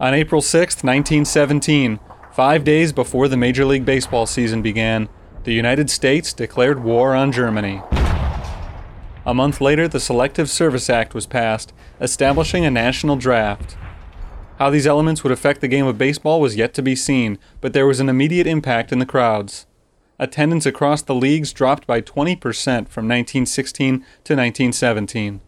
On April 6, 1917, five days before the Major League Baseball season began, the United States declared war on Germany. A month later, the Selective Service Act was passed, establishing a national draft. How these elements would affect the game of baseball was yet to be seen, but there was an immediate impact in the crowds. Attendance across the leagues dropped by 20% from 1916 to 1917.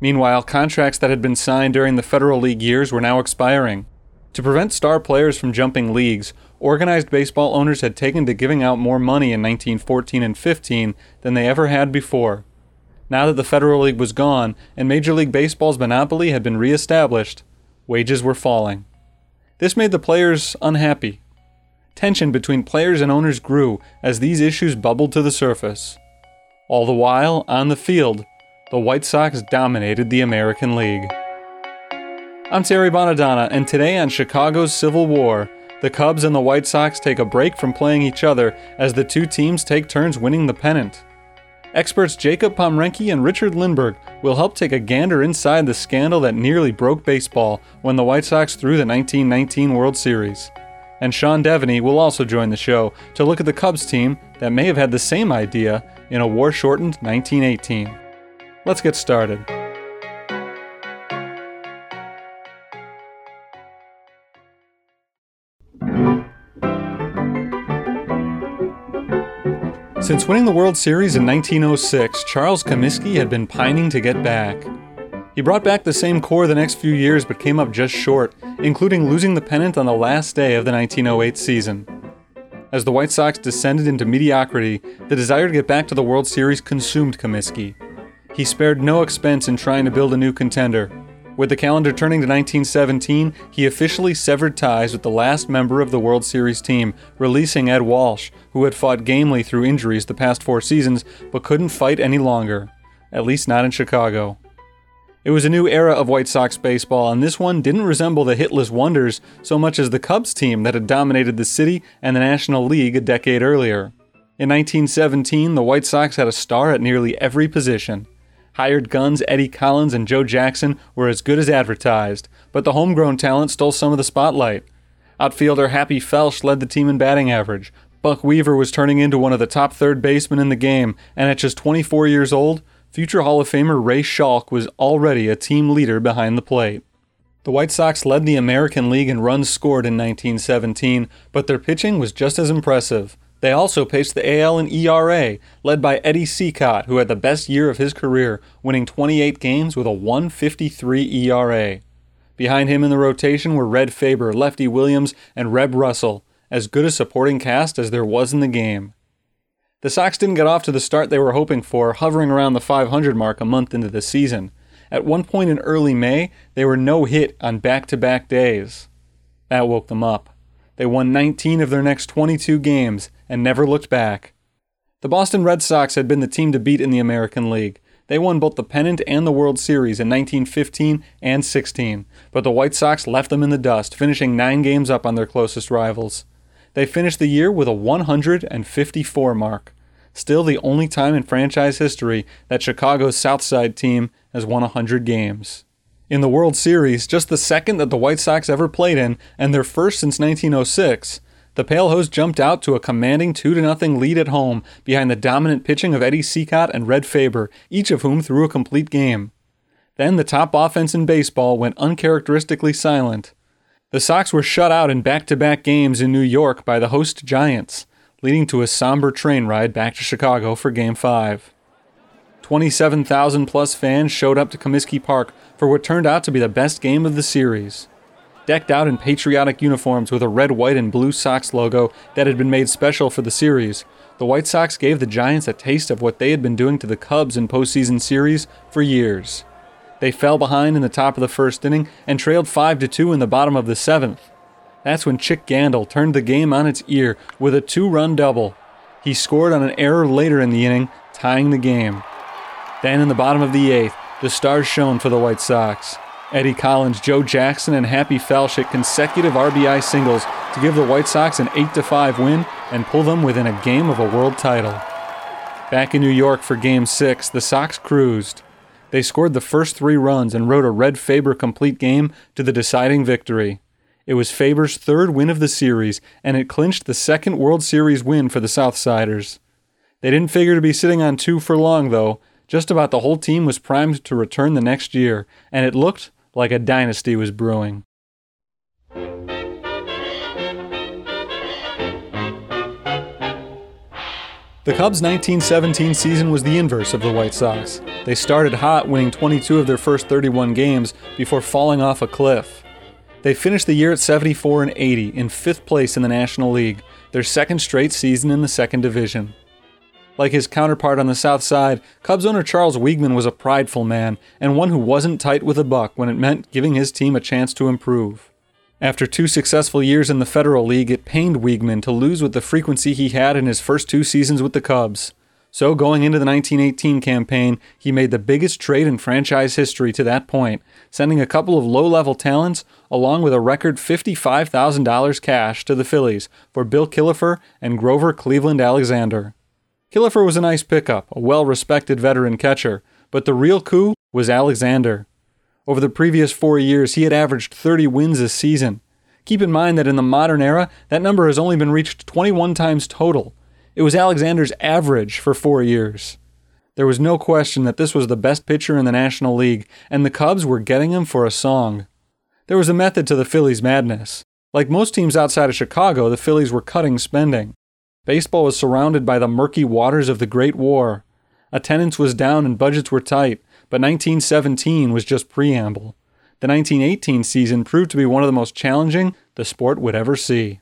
Meanwhile, contracts that had been signed during the Federal League years were now expiring. To prevent star players from jumping leagues, organized baseball owners had taken to giving out more money in 1914 and 15 than they ever had before. Now that the Federal League was gone and Major League Baseball's monopoly had been reestablished, wages were falling. This made the players unhappy. Tension between players and owners grew as these issues bubbled to the surface. All the while, on the field, the White Sox dominated the American League. I'm Terry Bonadonna, and today on Chicago's Civil War, the Cubs and the White Sox take a break from playing each other as the two teams take turns winning the pennant. Experts Jacob Pomrenke and Richard Lindberg will help take a gander inside the scandal that nearly broke baseball when the White Sox threw the 1919 World Series. And Sean Deveney will also join the show to look at the Cubs team that may have had the same idea in a war shortened 1918. Let's get started. Since winning the World Series in 1906, Charles Comiskey had been pining to get back. He brought back the same core the next few years but came up just short, including losing the pennant on the last day of the 1908 season. As the White Sox descended into mediocrity, the desire to get back to the World Series consumed Comiskey. He spared no expense in trying to build a new contender, with the calendar turning to 1917, he officially severed ties with the last member of the World Series team, releasing Ed Walsh, who had fought gamely through injuries the past four seasons but couldn't fight any longer, at least not in Chicago. It was a new era of White Sox baseball, and this one didn't resemble the hitless wonders so much as the Cubs team that had dominated the city and the National League a decade earlier. In 1917, the White Sox had a star at nearly every position. Hired guns Eddie Collins and Joe Jackson were as good as advertised, but the homegrown talent stole some of the spotlight. Outfielder Happy Felsch led the team in batting average. Buck Weaver was turning into one of the top third basemen in the game, and at just 24 years old, future Hall of Famer Ray Schalk was already a team leader behind the plate. The White Sox led the American League in runs scored in 1917, but their pitching was just as impressive. They also paced the AL in ERA, led by Eddie Cicotte, who had the best year of his career, winning 28 games with a 153 ERA. Behind him in the rotation were Red Faber, Lefty Williams, and Reb Russell, as good a supporting cast as there was in the game. The Sox didn't get off to the start they were hoping for, hovering around the 500 mark a month into the season. At one point in early May, they were no hit on back to back days. That woke them up. They won 19 of their next 22 games and never looked back. The Boston Red Sox had been the team to beat in the American League. They won both the pennant and the World Series in 1915 and 16, but the White Sox left them in the dust, finishing nine games up on their closest rivals. They finished the year with a 154 mark, still the only time in franchise history that Chicago's South Side team has won 100 games. In the World Series, just the second that the White Sox ever played in, and their first since 1906, the Pale Hose jumped out to a commanding 2 0 lead at home behind the dominant pitching of Eddie Cicotte and Red Faber, each of whom threw a complete game. Then the top offense in baseball went uncharacteristically silent. The Sox were shut out in back to back games in New York by the host Giants, leading to a somber train ride back to Chicago for Game 5. 27,000 plus fans showed up to Comiskey Park for what turned out to be the best game of the series decked out in patriotic uniforms with a red, white, and blue Sox logo that had been made special for the series. The White Sox gave the Giants a taste of what they had been doing to the Cubs in postseason series for years. They fell behind in the top of the first inning and trailed 5 to 2 in the bottom of the seventh. That's when Chick Gandil turned the game on its ear with a two run double. He scored on an error later in the inning, tying the game. Then in the bottom of the eighth, the stars shone for the White Sox. Eddie Collins, Joe Jackson, and Happy Felsch hit consecutive RBI singles to give the White Sox an 8 5 win and pull them within a game of a world title. Back in New York for Game 6, the Sox cruised. They scored the first three runs and rode a Red Faber complete game to the deciding victory. It was Faber's third win of the series, and it clinched the second World Series win for the Southsiders. They didn't figure to be sitting on two for long, though. Just about the whole team was primed to return the next year, and it looked like a dynasty was brewing. The Cubs' 1917 season was the inverse of the White Sox. They started hot, winning 22 of their first 31 games before falling off a cliff. They finished the year at 74 and 80 in fifth place in the National League, their second straight season in the second division. Like his counterpart on the South Side, Cubs owner Charles Weeghman was a prideful man and one who wasn't tight with a buck when it meant giving his team a chance to improve. After two successful years in the Federal League, it pained Weeghman to lose with the frequency he had in his first two seasons with the Cubs. So, going into the 1918 campaign, he made the biggest trade in franchise history to that point, sending a couple of low level talents along with a record $55,000 cash to the Phillies for Bill Killefer and Grover Cleveland Alexander. Killefer was a nice pickup, a well respected veteran catcher, but the real coup was Alexander. Over the previous four years, he had averaged 30 wins a season. Keep in mind that in the modern era, that number has only been reached 21 times total. It was Alexander's average for four years. There was no question that this was the best pitcher in the National League, and the Cubs were getting him for a song. There was a method to the Phillies' madness. Like most teams outside of Chicago, the Phillies were cutting spending. Baseball was surrounded by the murky waters of the Great War. Attendance was down and budgets were tight, but 1917 was just preamble. The 1918 season proved to be one of the most challenging the sport would ever see.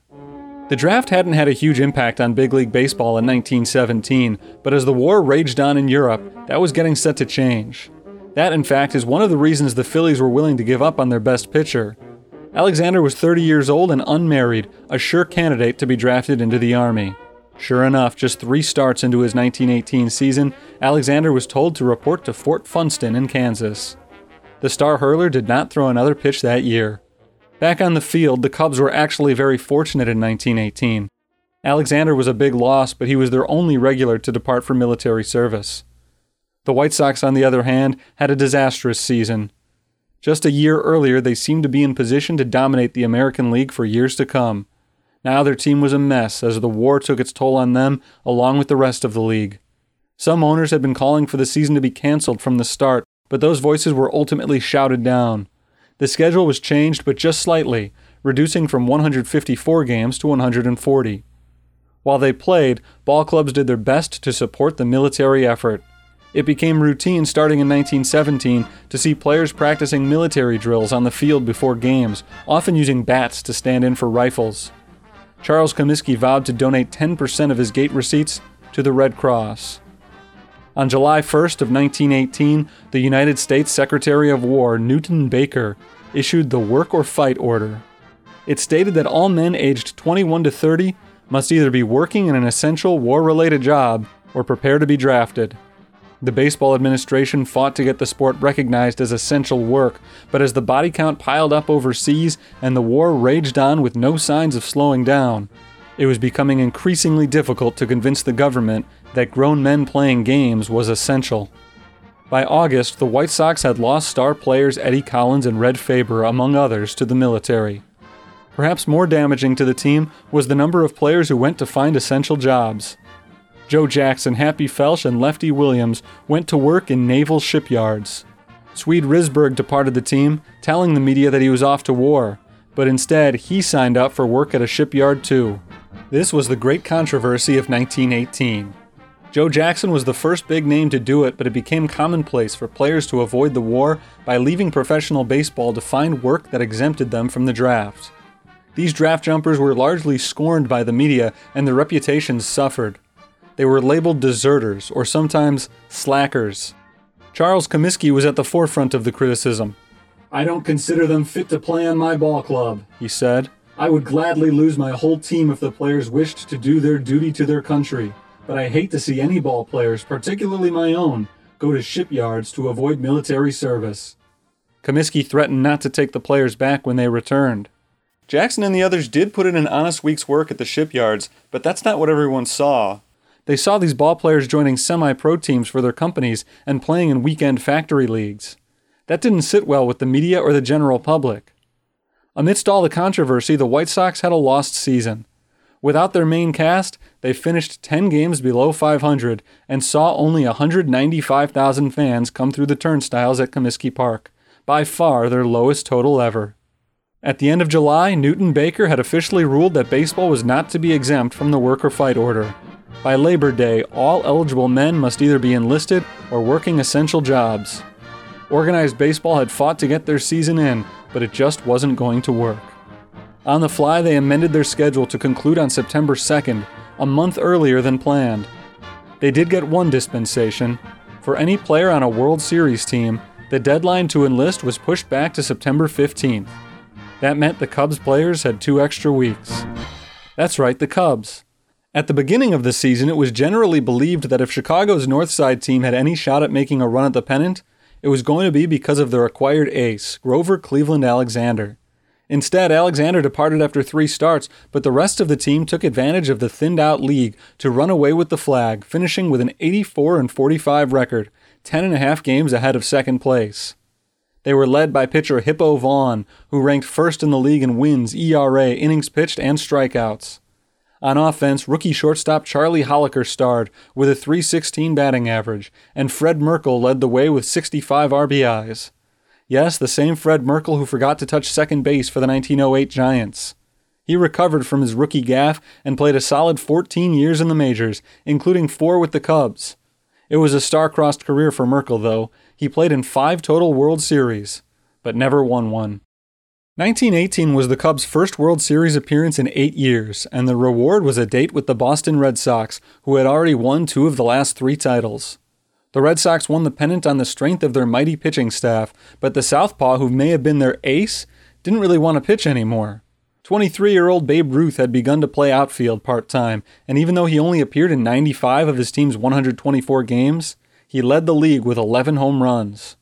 The draft hadn't had a huge impact on big league baseball in 1917, but as the war raged on in Europe, that was getting set to change. That, in fact, is one of the reasons the Phillies were willing to give up on their best pitcher. Alexander was 30 years old and unmarried, a sure candidate to be drafted into the Army. Sure enough, just three starts into his 1918 season, Alexander was told to report to Fort Funston in Kansas. The star hurler did not throw another pitch that year. Back on the field, the Cubs were actually very fortunate in 1918. Alexander was a big loss, but he was their only regular to depart for military service. The White Sox, on the other hand, had a disastrous season. Just a year earlier, they seemed to be in position to dominate the American League for years to come. Now their team was a mess as the war took its toll on them along with the rest of the league. Some owners had been calling for the season to be canceled from the start, but those voices were ultimately shouted down. The schedule was changed, but just slightly, reducing from 154 games to 140. While they played, ball clubs did their best to support the military effort. It became routine starting in 1917 to see players practicing military drills on the field before games, often using bats to stand in for rifles. Charles Comiskey vowed to donate 10% of his gate receipts to the Red Cross. On July 1st of 1918, the United States Secretary of War Newton Baker issued the Work or Fight order. It stated that all men aged 21 to 30 must either be working in an essential war-related job or prepare to be drafted. The baseball administration fought to get the sport recognized as essential work, but as the body count piled up overseas and the war raged on with no signs of slowing down, it was becoming increasingly difficult to convince the government that grown men playing games was essential. By August, the White Sox had lost star players Eddie Collins and Red Faber, among others, to the military. Perhaps more damaging to the team was the number of players who went to find essential jobs. Joe Jackson, Happy Felsch, and Lefty Williams went to work in naval shipyards. Swede Risberg departed the team, telling the media that he was off to war, but instead he signed up for work at a shipyard too. This was the great controversy of 1918. Joe Jackson was the first big name to do it, but it became commonplace for players to avoid the war by leaving professional baseball to find work that exempted them from the draft. These draft jumpers were largely scorned by the media, and their reputations suffered. They were labeled deserters, or sometimes slackers. Charles Comiskey was at the forefront of the criticism. I don't consider them fit to play on my ball club, he said. I would gladly lose my whole team if the players wished to do their duty to their country, but I hate to see any ball players, particularly my own, go to shipyards to avoid military service. Comiskey threatened not to take the players back when they returned. Jackson and the others did put in an honest week's work at the shipyards, but that's not what everyone saw. They saw these ball players joining semi pro teams for their companies and playing in weekend factory leagues. That didn't sit well with the media or the general public. Amidst all the controversy, the White Sox had a lost season. Without their main cast, they finished 10 games below 500 and saw only 195,000 fans come through the turnstiles at Comiskey Park, by far their lowest total ever. At the end of July, Newton Baker had officially ruled that baseball was not to be exempt from the work or fight order. By Labor Day, all eligible men must either be enlisted or working essential jobs. Organized baseball had fought to get their season in, but it just wasn't going to work. On the fly, they amended their schedule to conclude on September 2nd, a month earlier than planned. They did get one dispensation. For any player on a World Series team, the deadline to enlist was pushed back to September 15th. That meant the Cubs players had two extra weeks. That's right, the Cubs. At the beginning of the season, it was generally believed that if Chicago's North Side team had any shot at making a run at the pennant, it was going to be because of their acquired ace, Grover Cleveland Alexander. Instead, Alexander departed after three starts, but the rest of the team took advantage of the thinned out league to run away with the flag, finishing with an 84 and 45 record, 10 and a half games ahead of second place. They were led by pitcher Hippo Vaughn, who ranked first in the league in wins, ERA, innings pitched, and strikeouts. On offense, rookie shortstop Charlie Hollocher starred with a 316 batting average, and Fred Merkle led the way with 65 RBIs. Yes, the same Fred Merkle who forgot to touch second base for the 1908 Giants. He recovered from his rookie gaffe and played a solid 14 years in the majors, including four with the Cubs. It was a star-crossed career for Merkle, though. He played in five total World Series, but never won one. 1918 was the Cubs' first World Series appearance in eight years, and the reward was a date with the Boston Red Sox, who had already won two of the last three titles. The Red Sox won the pennant on the strength of their mighty pitching staff, but the Southpaw, who may have been their ace, didn't really want to pitch anymore. 23 year old Babe Ruth had begun to play outfield part time, and even though he only appeared in 95 of his team's 124 games, he led the league with 11 home runs.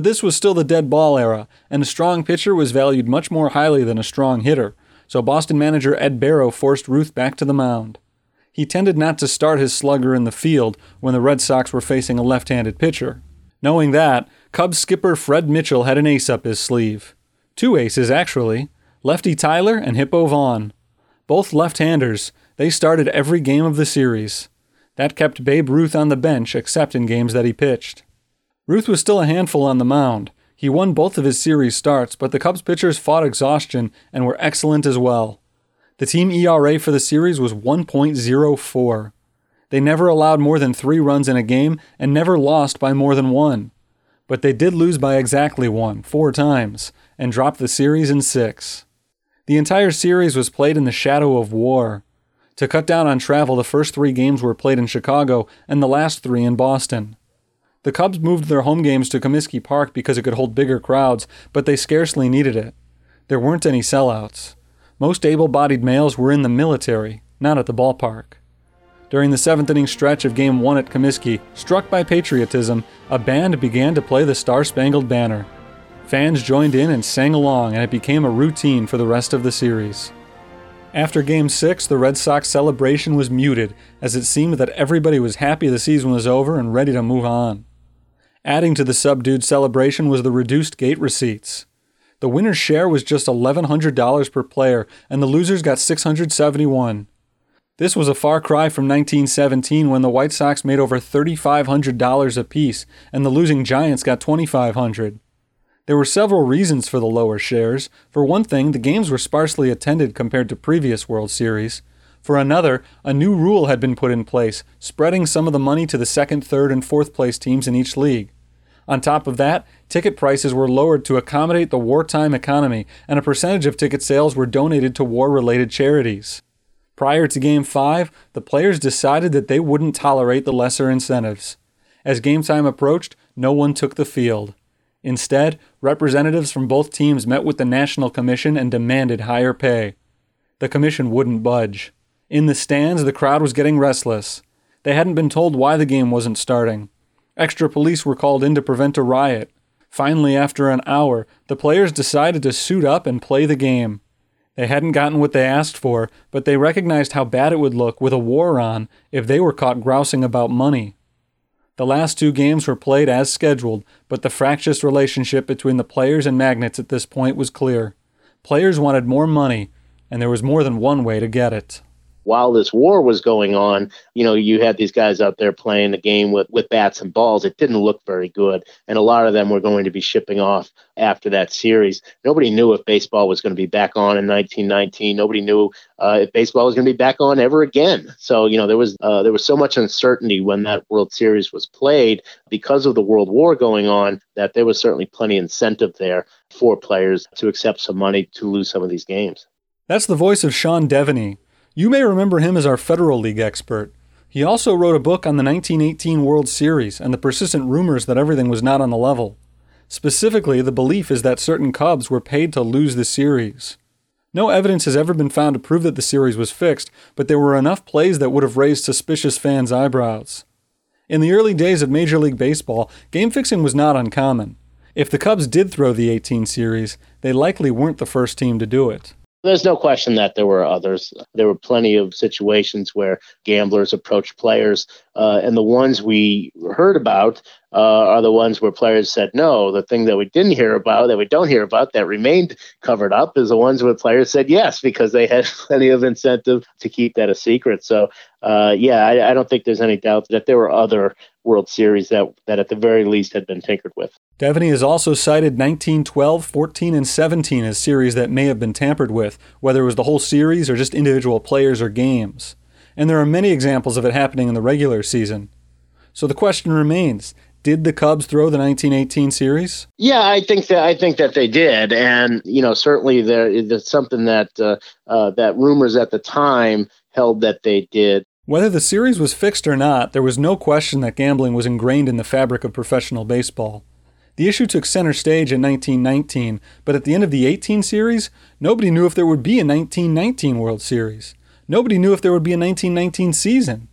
But this was still the dead ball era, and a strong pitcher was valued much more highly than a strong hitter, so Boston manager Ed Barrow forced Ruth back to the mound. He tended not to start his slugger in the field when the Red Sox were facing a left handed pitcher. Knowing that, Cubs skipper Fred Mitchell had an ace up his sleeve. Two aces, actually Lefty Tyler and Hippo Vaughn. Both left handers, they started every game of the series. That kept Babe Ruth on the bench, except in games that he pitched. Ruth was still a handful on the mound. He won both of his series starts, but the Cubs pitchers fought exhaustion and were excellent as well. The team ERA for the series was 1.04. They never allowed more than three runs in a game and never lost by more than one. But they did lose by exactly one, four times, and dropped the series in six. The entire series was played in the shadow of war. To cut down on travel, the first three games were played in Chicago and the last three in Boston. The Cubs moved their home games to Comiskey Park because it could hold bigger crowds, but they scarcely needed it. There weren't any sellouts. Most able bodied males were in the military, not at the ballpark. During the seventh inning stretch of Game 1 at Comiskey, struck by patriotism, a band began to play the Star Spangled Banner. Fans joined in and sang along, and it became a routine for the rest of the series. After Game 6, the Red Sox celebration was muted, as it seemed that everybody was happy the season was over and ready to move on. Adding to the subdued celebration was the reduced gate receipts. The winner's share was just $1,100 per player, and the losers got 671. This was a far cry from 1917 when the White Sox made over $3,500 apiece, and the losing Giants got 2,500. There were several reasons for the lower shares. For one thing, the games were sparsely attended compared to previous World Series. For another, a new rule had been put in place, spreading some of the money to the second, third, and fourth place teams in each league. On top of that, ticket prices were lowered to accommodate the wartime economy, and a percentage of ticket sales were donated to war related charities. Prior to Game 5, the players decided that they wouldn't tolerate the lesser incentives. As game time approached, no one took the field. Instead, representatives from both teams met with the National Commission and demanded higher pay. The commission wouldn't budge. In the stands, the crowd was getting restless. They hadn't been told why the game wasn't starting. Extra police were called in to prevent a riot. Finally, after an hour, the players decided to suit up and play the game. They hadn't gotten what they asked for, but they recognized how bad it would look with a war on if they were caught grousing about money. The last two games were played as scheduled, but the fractious relationship between the players and Magnets at this point was clear. Players wanted more money, and there was more than one way to get it while this war was going on, you know, you had these guys out there playing the game with, with bats and balls. It didn't look very good. And a lot of them were going to be shipping off after that series. Nobody knew if baseball was going to be back on in 1919. Nobody knew uh, if baseball was going to be back on ever again. So, you know, there was uh, there was so much uncertainty when that World Series was played because of the World War going on that there was certainly plenty incentive there for players to accept some money to lose some of these games. That's the voice of Sean Deveney. You may remember him as our Federal League expert. He also wrote a book on the 1918 World Series and the persistent rumors that everything was not on the level. Specifically, the belief is that certain Cubs were paid to lose the series. No evidence has ever been found to prove that the series was fixed, but there were enough plays that would have raised suspicious fans' eyebrows. In the early days of Major League Baseball, game fixing was not uncommon. If the Cubs did throw the 18 series, they likely weren't the first team to do it. There's no question that there were others. There were plenty of situations where gamblers approached players, uh, and the ones we heard about uh, are the ones where players said no. The thing that we didn't hear about, that we don't hear about, that remained covered up, is the ones where players said yes because they had plenty of incentive to keep that a secret. So, uh, yeah, I, I don't think there's any doubt that there were other World Series that that at the very least had been tinkered with. Deveney has also cited 1912, 14, and 17 as series that may have been tampered with, whether it was the whole series or just individual players or games. And there are many examples of it happening in the regular season. So the question remains did the Cubs throw the 1918 series? Yeah, I think that I think that they did, and you know certainly there there's something that uh, uh, that rumors at the time held that they did. Whether the series was fixed or not, there was no question that gambling was ingrained in the fabric of professional baseball. The issue took center stage in 1919, but at the end of the 18 series, nobody knew if there would be a 1919 World Series. Nobody knew if there would be a 1919 season.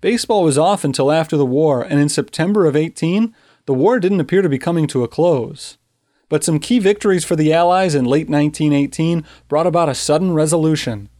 Baseball was off until after the war, and in September of 18, the war didn't appear to be coming to a close. But some key victories for the Allies in late 1918 brought about a sudden resolution.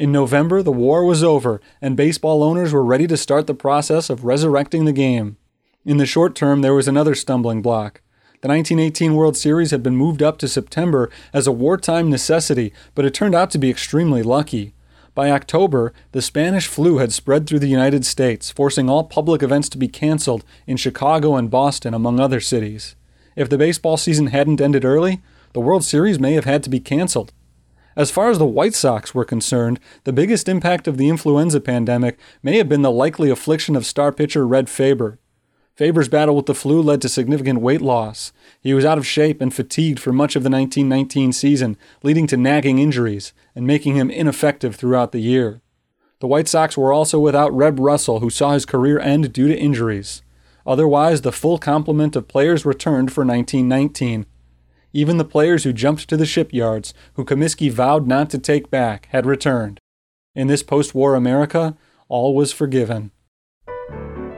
In November, the war was over, and baseball owners were ready to start the process of resurrecting the game. In the short term, there was another stumbling block. The 1918 World Series had been moved up to September as a wartime necessity, but it turned out to be extremely lucky. By October, the Spanish flu had spread through the United States, forcing all public events to be canceled in Chicago and Boston, among other cities. If the baseball season hadn't ended early, the World Series may have had to be canceled. As far as the White Sox were concerned, the biggest impact of the influenza pandemic may have been the likely affliction of star pitcher Red Faber. Faber's battle with the flu led to significant weight loss. He was out of shape and fatigued for much of the 1919 season, leading to nagging injuries and making him ineffective throughout the year. The White Sox were also without Reb Russell, who saw his career end due to injuries. Otherwise, the full complement of players returned for 1919, even the players who jumped to the shipyards, who Comiskey vowed not to take back, had returned. In this post war America, all was forgiven.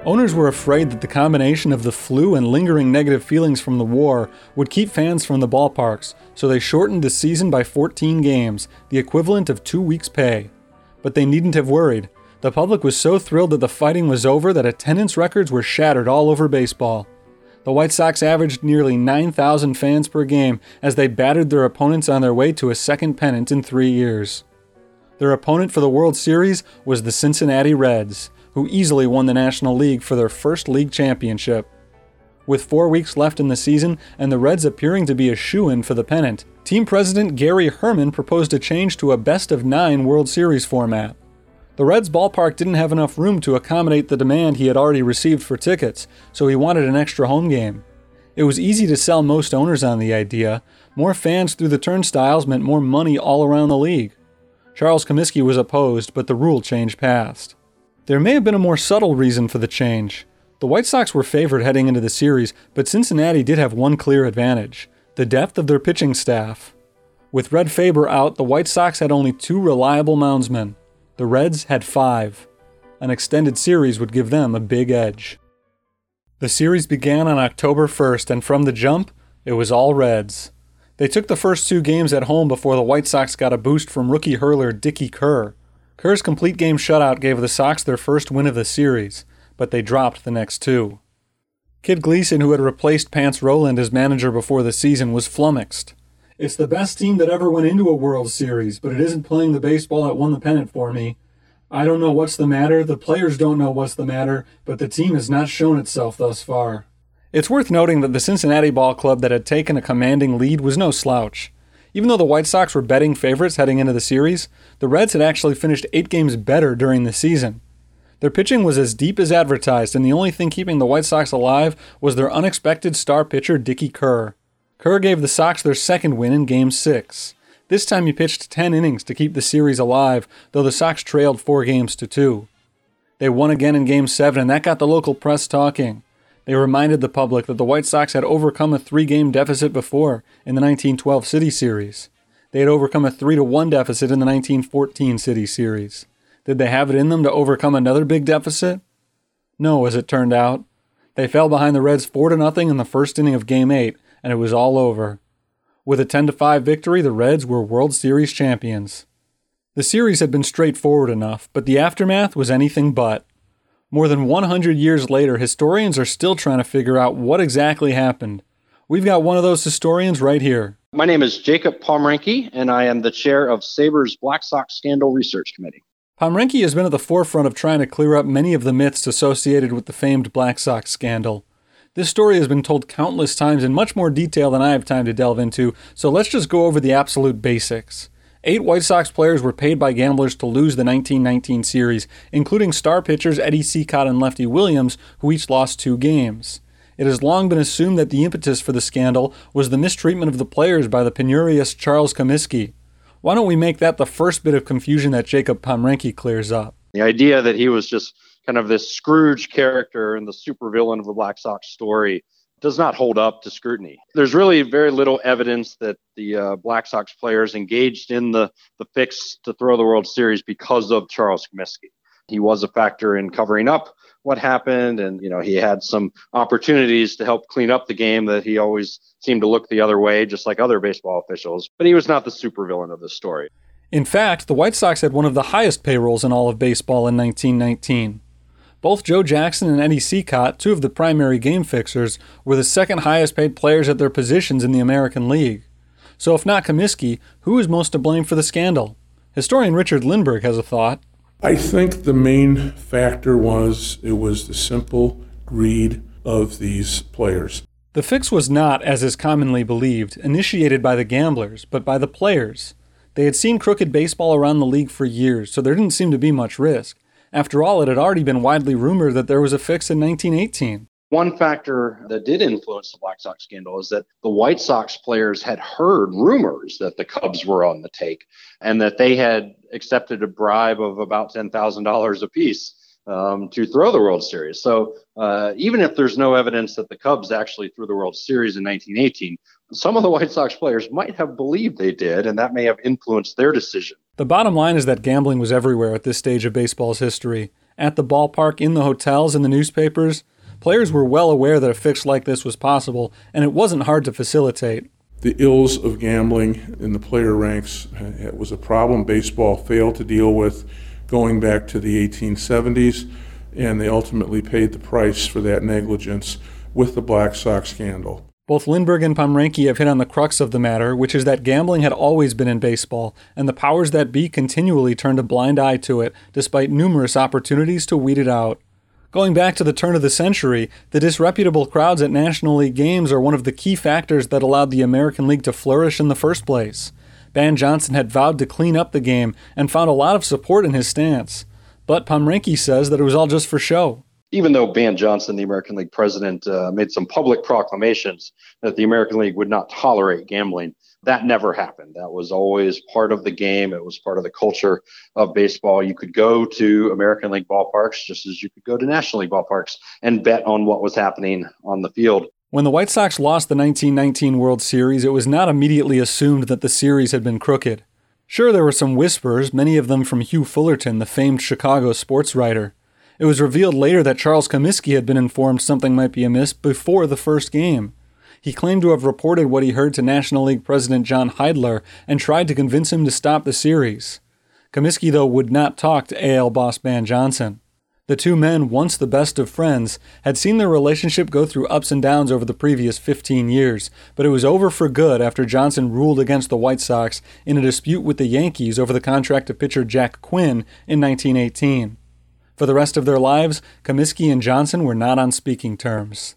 Owners were afraid that the combination of the flu and lingering negative feelings from the war would keep fans from the ballparks, so they shortened the season by 14 games, the equivalent of two weeks' pay. But they needn't have worried. The public was so thrilled that the fighting was over that attendance records were shattered all over baseball. The White Sox averaged nearly 9,000 fans per game as they battered their opponents on their way to a second pennant in three years. Their opponent for the World Series was the Cincinnati Reds, who easily won the National League for their first league championship. With four weeks left in the season and the Reds appearing to be a shoe in for the pennant, team president Garry Herrmann proposed a change to a best of nine World Series format. The Reds ballpark didn't have enough room to accommodate the demand he had already received for tickets, so he wanted an extra home game. It was easy to sell most owners on the idea. More fans through the turnstiles meant more money all around the league. Charles Comiskey was opposed, but the rule change passed. There may have been a more subtle reason for the change. The White Sox were favored heading into the series, but Cincinnati did have one clear advantage the depth of their pitching staff. With Red Faber out, the White Sox had only two reliable moundsmen. The Reds had five. An extended series would give them a big edge. The series began on October 1st, and from the jump, it was all Reds. They took the first two games at home before the White Sox got a boost from rookie hurler Dickey Kerr. Kerr's complete game shutout gave the Sox their first win of the series, but they dropped the next two. Kid Gleason, who had replaced Pants Rowland as manager before the season, was flummoxed. It's the best team that ever went into a World Series, but it isn't playing the baseball that won the pennant for me. I don't know what's the matter, the players don't know what's the matter, but the team has not shown itself thus far. It's worth noting that the Cincinnati ball club that had taken a commanding lead was no slouch. Even though the White Sox were betting favorites heading into the series, the Reds had actually finished eight games better during the season. Their pitching was as deep as advertised, and the only thing keeping the White Sox alive was their unexpected star pitcher Dickey Kerr. Kerr gave the Sox their second win in Game 6. This time he pitched 10 innings to keep the series alive, though the Sox trailed 4 games to 2. They won again in Game 7, and that got the local press talking. They reminded the public that the White Sox had overcome a three game deficit before in the 1912 City Series. They had overcome a 3 to 1 deficit in the 1914 City Series. Did they have it in them to overcome another big deficit? No, as it turned out. They fell behind the Reds 4 0 in the first inning of Game 8, and it was all over. With a 10 5 victory, the Reds were World Series champions. The series had been straightforward enough, but the aftermath was anything but. More than 100 years later, historians are still trying to figure out what exactly happened. We've got one of those historians right here. My name is Jacob Pomrenke, and I am the chair of SABR's Black Sox Scandal Research Committee. Pomrenke has been at the forefront of trying to clear up many of the myths associated with the famed Black Sox scandal. This story has been told countless times in much more detail than I have time to delve into, so let's just go over the absolute basics. Eight White Sox players were paid by gamblers to lose the 1919 series, including star pitchers Eddie Cicotte and Lefty Williams, who each lost two games. It has long been assumed that the impetus for the scandal was the mistreatment of the players by the penurious Charles Comiskey. Why don't we make that the first bit of confusion that Jacob Pomrenke clears up? The idea that he was just kind of this Scrooge character and the supervillain of the Black Sox story does not hold up to scrutiny. There's really very little evidence that the uh, Black Sox players engaged in the, the fix to throw the World Series because of Charles Comiskey. He was a factor in covering up what happened, and you know he had some opportunities to help clean up the game that he always seemed to look the other way, just like other baseball officials. But he was not the supervillain of the story. In fact, the White Sox had one of the highest payrolls in all of baseball in 1919. Both Joe Jackson and Eddie Cicotte, two of the primary game fixers, were the second highest paid players at their positions in the American League. So, if not Comiskey, who is most to blame for the scandal? Historian Richard Lindberg has a thought. I think the main factor was it was the simple greed of these players. The fix was not, as is commonly believed, initiated by the gamblers, but by the players. They had seen crooked baseball around the league for years, so there didn't seem to be much risk. After all, it had already been widely rumored that there was a fix in 1918. One factor that did influence the Black Sox scandal is that the White Sox players had heard rumors that the Cubs were on the take and that they had accepted a bribe of about $10,000 apiece um, to throw the World Series. So uh, even if there's no evidence that the Cubs actually threw the World Series in 1918, some of the White Sox players might have believed they did, and that may have influenced their decision. The bottom line is that gambling was everywhere at this stage of baseball's history. At the ballpark, in the hotels, in the newspapers, players were well aware that a fix like this was possible, and it wasn't hard to facilitate. The ills of gambling in the player ranks uh, was a problem baseball failed to deal with going back to the 1870s, and they ultimately paid the price for that negligence with the Black Sox scandal. Both Lindberg and Pomrenke have hit on the crux of the matter, which is that gambling had always been in baseball, and the powers that be continually turned a blind eye to it, despite numerous opportunities to weed it out. Going back to the turn of the century, the disreputable crowds at National League games are one of the key factors that allowed the American League to flourish in the first place. Ban Johnson had vowed to clean up the game and found a lot of support in his stance. But Pomrenke says that it was all just for show even though Ban Johnson, the American League president, uh, made some public proclamations that the American League would not tolerate gambling, that never happened. That was always part of the game. It was part of the culture of baseball. You could go to American League ballparks just as you could go to National League ballparks and bet on what was happening on the field. When the White Sox lost the 1919 World Series, it was not immediately assumed that the series had been crooked. Sure, there were some whispers, many of them from Hugh Fullerton, the famed Chicago sports writer. It was revealed later that Charles Comiskey had been informed something might be amiss before the first game. he claimed to have reported what he heard to National League President John Heydler and tried to convince him to stop the series. Comiskey, though, would not talk to AL boss Ban Johnson. The two men, once the best of friends, had seen their relationship go through ups and downs over the previous 15 years, but it was over for good after Johnson ruled against the White Sox in a dispute with the Yankees over the contract of pitcher Jack Quinn in 1918. For the rest of their lives, Comiskey and Johnson were not on speaking terms.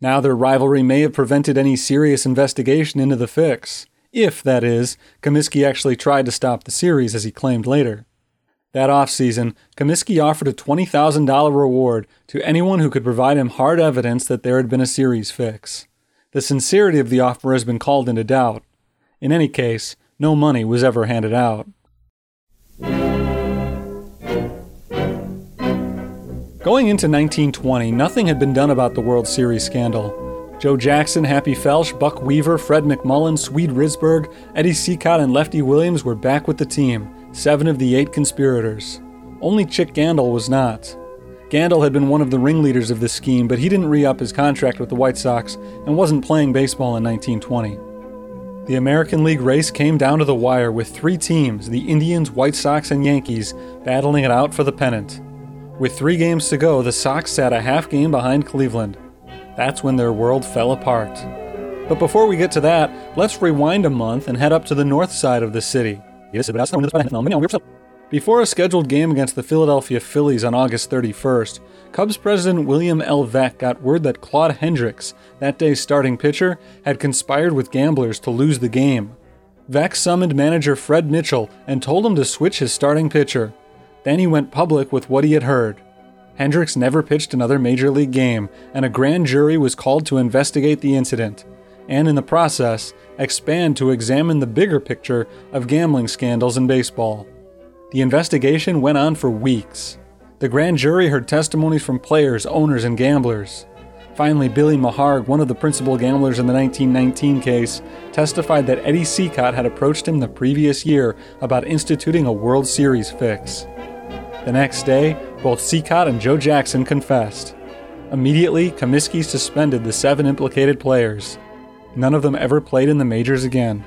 Now their rivalry may have prevented any serious investigation into the fix, if, that is, Comiskey actually tried to stop the series as he claimed later. That offseason, Comiskey offered a $20,000 reward to anyone who could provide him hard evidence that there had been a series fix. The sincerity of the offer has been called into doubt. In any case, no money was ever handed out. Going into 1920, nothing had been done about the World Series scandal. Joe Jackson, Happy Felsch, Buck Weaver, Fred McMullen, Swede Risberg, Eddie Cicotte, and Lefty Williams were back with the team seven of the eight conspirators. Only Chick Gandil was not. Gandil had been one of the ringleaders of this scheme, but he didn't re up his contract with the White Sox and wasn't playing baseball in 1920. The American League race came down to the wire with three teams, the Indians, White Sox, and Yankees, battling it out for the pennant. With three games to go, the Sox sat a half game behind Cleveland. That's when their world fell apart. But before we get to that, let's rewind a month and head up to the north side of the city. Before a scheduled game against the Philadelphia Phillies on August 31st, Cubs president William L. Veeck got word that Claude Hendrix, that day's starting pitcher, had conspired with gamblers to lose the game. Veeck summoned manager Fred Mitchell and told him to switch his starting pitcher. Then he went public with what he had heard. Hendrix never pitched another major league game, and a grand jury was called to investigate the incident and in the process, expand to examine the bigger picture of gambling scandals in baseball. The investigation went on for weeks. The grand jury heard testimonies from players, owners, and gamblers. Finally, Billy Maharg, one of the principal gamblers in the 1919 case, testified that Eddie Cicotte had approached him the previous year about instituting a World Series fix. The next day, both Cicotte and Joe Jackson confessed. Immediately, Comiskey suspended the seven implicated players. None of them ever played in the majors again.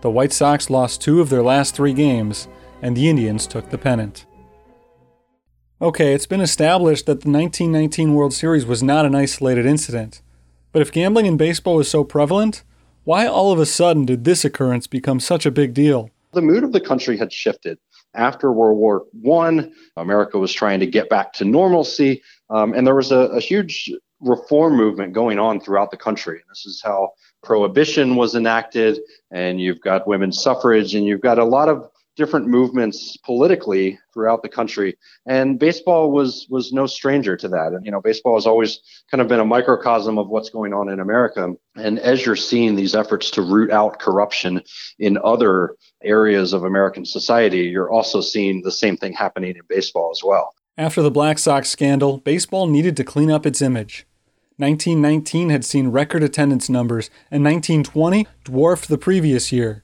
The White Sox lost two of their last three games, and the Indians took the pennant. Okay, it's been established that the 1919 World Series was not an isolated incident. But if gambling in baseball was so prevalent, why all of a sudden did this occurrence become such a big deal? The mood of the country had shifted. After World War I, America was trying to get back to normalcy, um, and there was a, a huge reform movement going on throughout the country. This is how prohibition was enacted, and you've got women's suffrage, and you've got a lot of different movements politically throughout the country. And baseball was was no stranger to that. And you know, baseball has always kind of been a microcosm of what's going on in America. And as you're seeing these efforts to root out corruption in other areas of American society, you're also seeing the same thing happening in baseball as well. After the Black Sox scandal, baseball needed to clean up its image. 1919 had seen record attendance numbers, and 1920 dwarfed the previous year.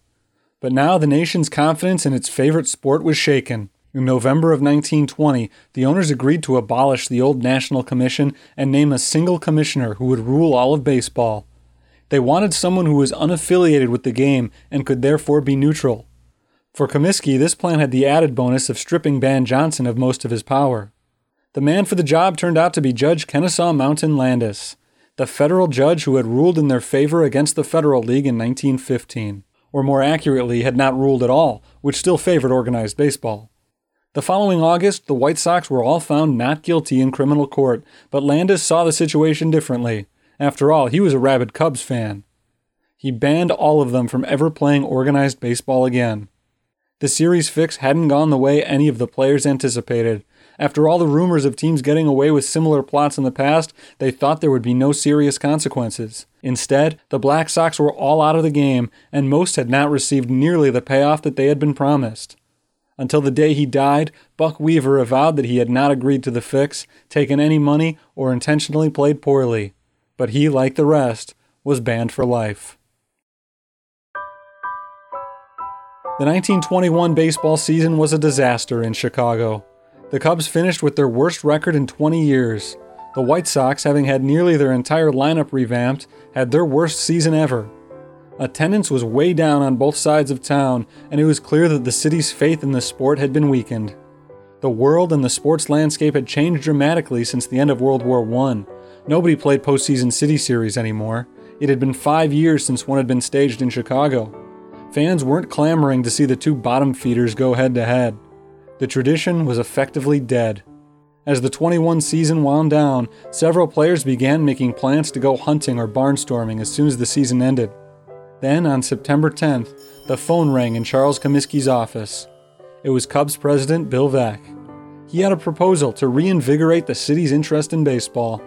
But now the nation's confidence in its favorite sport was shaken. In November of 1920, the owners agreed to abolish the old National Commission and name a single commissioner who would rule all of baseball. They wanted someone who was unaffiliated with the game and could therefore be neutral. For Comiskey, this plan had the added bonus of stripping Ban Johnson of most of his power. The man for the job turned out to be Judge Kennesaw Mountain Landis, the federal judge who had ruled in their favor against the Federal League in 1915, or more accurately, had not ruled at all, which still favored organized baseball. The following August, the White Sox were all found not guilty in criminal court, but Landis saw the situation differently. After all, he was a rabid Cubs fan. He banned all of them from ever playing organized baseball again. The series fix hadn't gone the way any of the players anticipated, after all the rumors of teams getting away with similar plots in the past, they thought there would be no serious consequences. Instead, the Black Sox were all out of the game, and most had not received nearly the payoff that they had been promised. Until the day he died, Buck Weaver avowed that he had not agreed to the fix, taken any money, or intentionally played poorly. But he, like the rest, was banned for life. The 1921 baseball season was a disaster in Chicago. The Cubs finished with their worst record in 20 years. The White Sox, having had nearly their entire lineup revamped, had their worst season ever. Attendance was way down on both sides of town, and it was clear that the city's faith in the sport had been weakened. The world and the sports landscape had changed dramatically since the end of World War I. Nobody played postseason city series anymore. It had been five years since one had been staged in Chicago. Fans weren't clamoring to see the two bottom feeders go head to head. The tradition was effectively dead. As the 21 season wound down, several players began making plans to go hunting or barnstorming as soon as the season ended. Then, on September 10th, the phone rang in Charles Comiskey's office. It was Cubs president Bill Veeck. He had a proposal to reinvigorate the city's interest in baseball.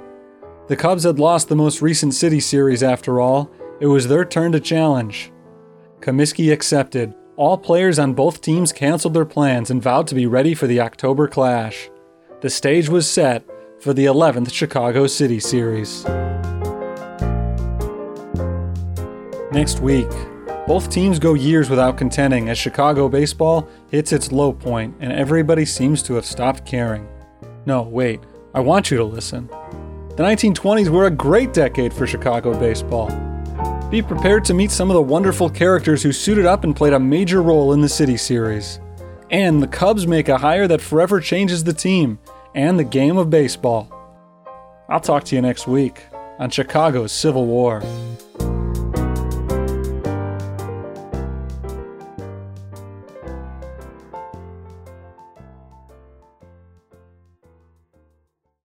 The Cubs had lost the most recent City Series after all. It was their turn to challenge. Comiskey accepted. All players on both teams canceled their plans and vowed to be ready for the October clash. The stage was set for the 11th Chicago City Series. Next week, both teams go years without contending as Chicago baseball hits its low point and everybody seems to have stopped caring. No, wait, I want you to listen. The 1920s were a great decade for Chicago baseball. Be prepared to meet some of the wonderful characters who suited up and played a major role in the City Series. And the Cubs make a hire that forever changes the team and the game of baseball. I'll talk to you next week on Chicago's Civil War.